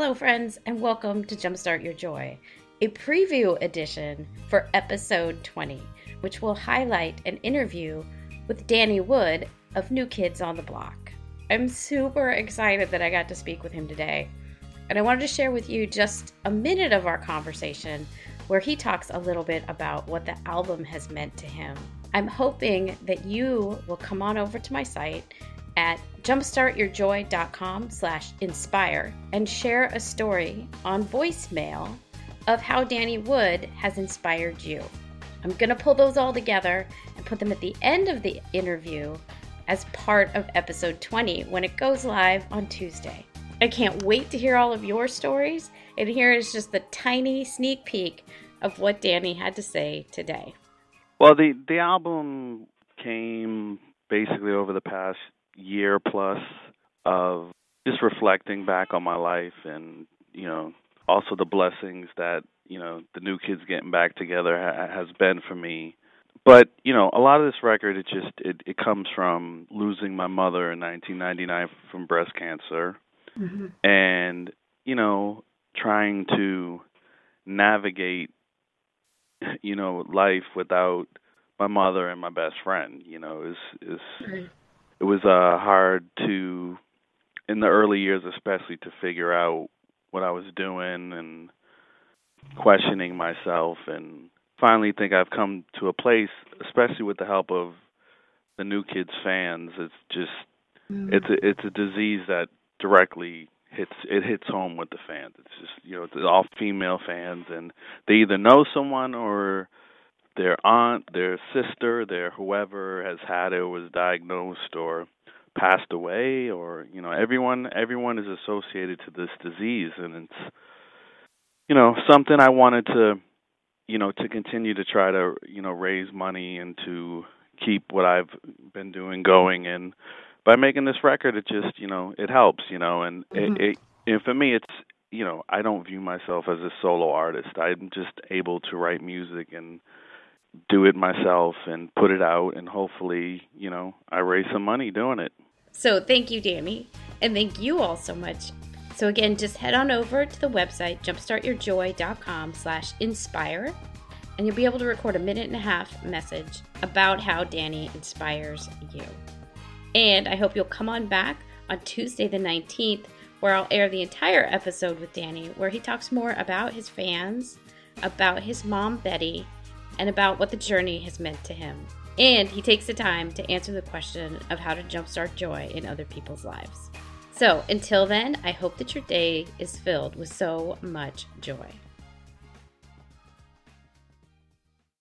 Hello, friends, and welcome to Jumpstart Your Joy, a preview edition for episode 20, which will highlight an interview with Danny Wood of New Kids on the Block. I'm super excited that I got to speak with him today, and I wanted to share with you just a minute of our conversation where he talks a little bit about what the album has meant to him. I'm hoping that you will come on over to my site at jumpstartyourjoy.com slash inspire and share a story on voicemail of how Danny Wood has inspired you. I'm going to pull those all together and put them at the end of the interview as part of episode 20 when it goes live on Tuesday. I can't wait to hear all of your stories, and here is just the tiny sneak peek of what Danny had to say today. Well, the the album came basically over the past year plus of just reflecting back on my life and you know also the blessings that you know the new kids getting back together ha- has been for me. But you know a lot of this record it just it it comes from losing my mother in 1999 from breast cancer. Mm-hmm. and you know trying to navigate you know life without my mother and my best friend you know is is right it was uh hard to in the early years especially to figure out what I was doing and questioning myself and finally think I've come to a place especially with the help of the new kids fans it's just mm. it's a it's a disease that directly hits it hits home with the fans it's just you know it's all female fans and they either know someone or their aunt, their sister, their whoever has had it was diagnosed or passed away or you know everyone everyone is associated to this disease and it's you know something I wanted to you know to continue to try to you know raise money and to keep what I've been doing going and by making this record it just you know it helps you know and mm-hmm. it, it and for me it's you know I don't view myself as a solo artist I'm just able to write music and do it myself and put it out and hopefully, you know, I raise some money doing it. So thank you, Danny. And thank you all so much. So again, just head on over to the website, jumpstartyourjoy.com slash inspire, and you'll be able to record a minute and a half message about how Danny inspires you. And I hope you'll come on back on Tuesday the 19th, where I'll air the entire episode with Danny, where he talks more about his fans, about his mom, Betty, and about what the journey has meant to him. And he takes the time to answer the question of how to jumpstart joy in other people's lives. So until then, I hope that your day is filled with so much joy.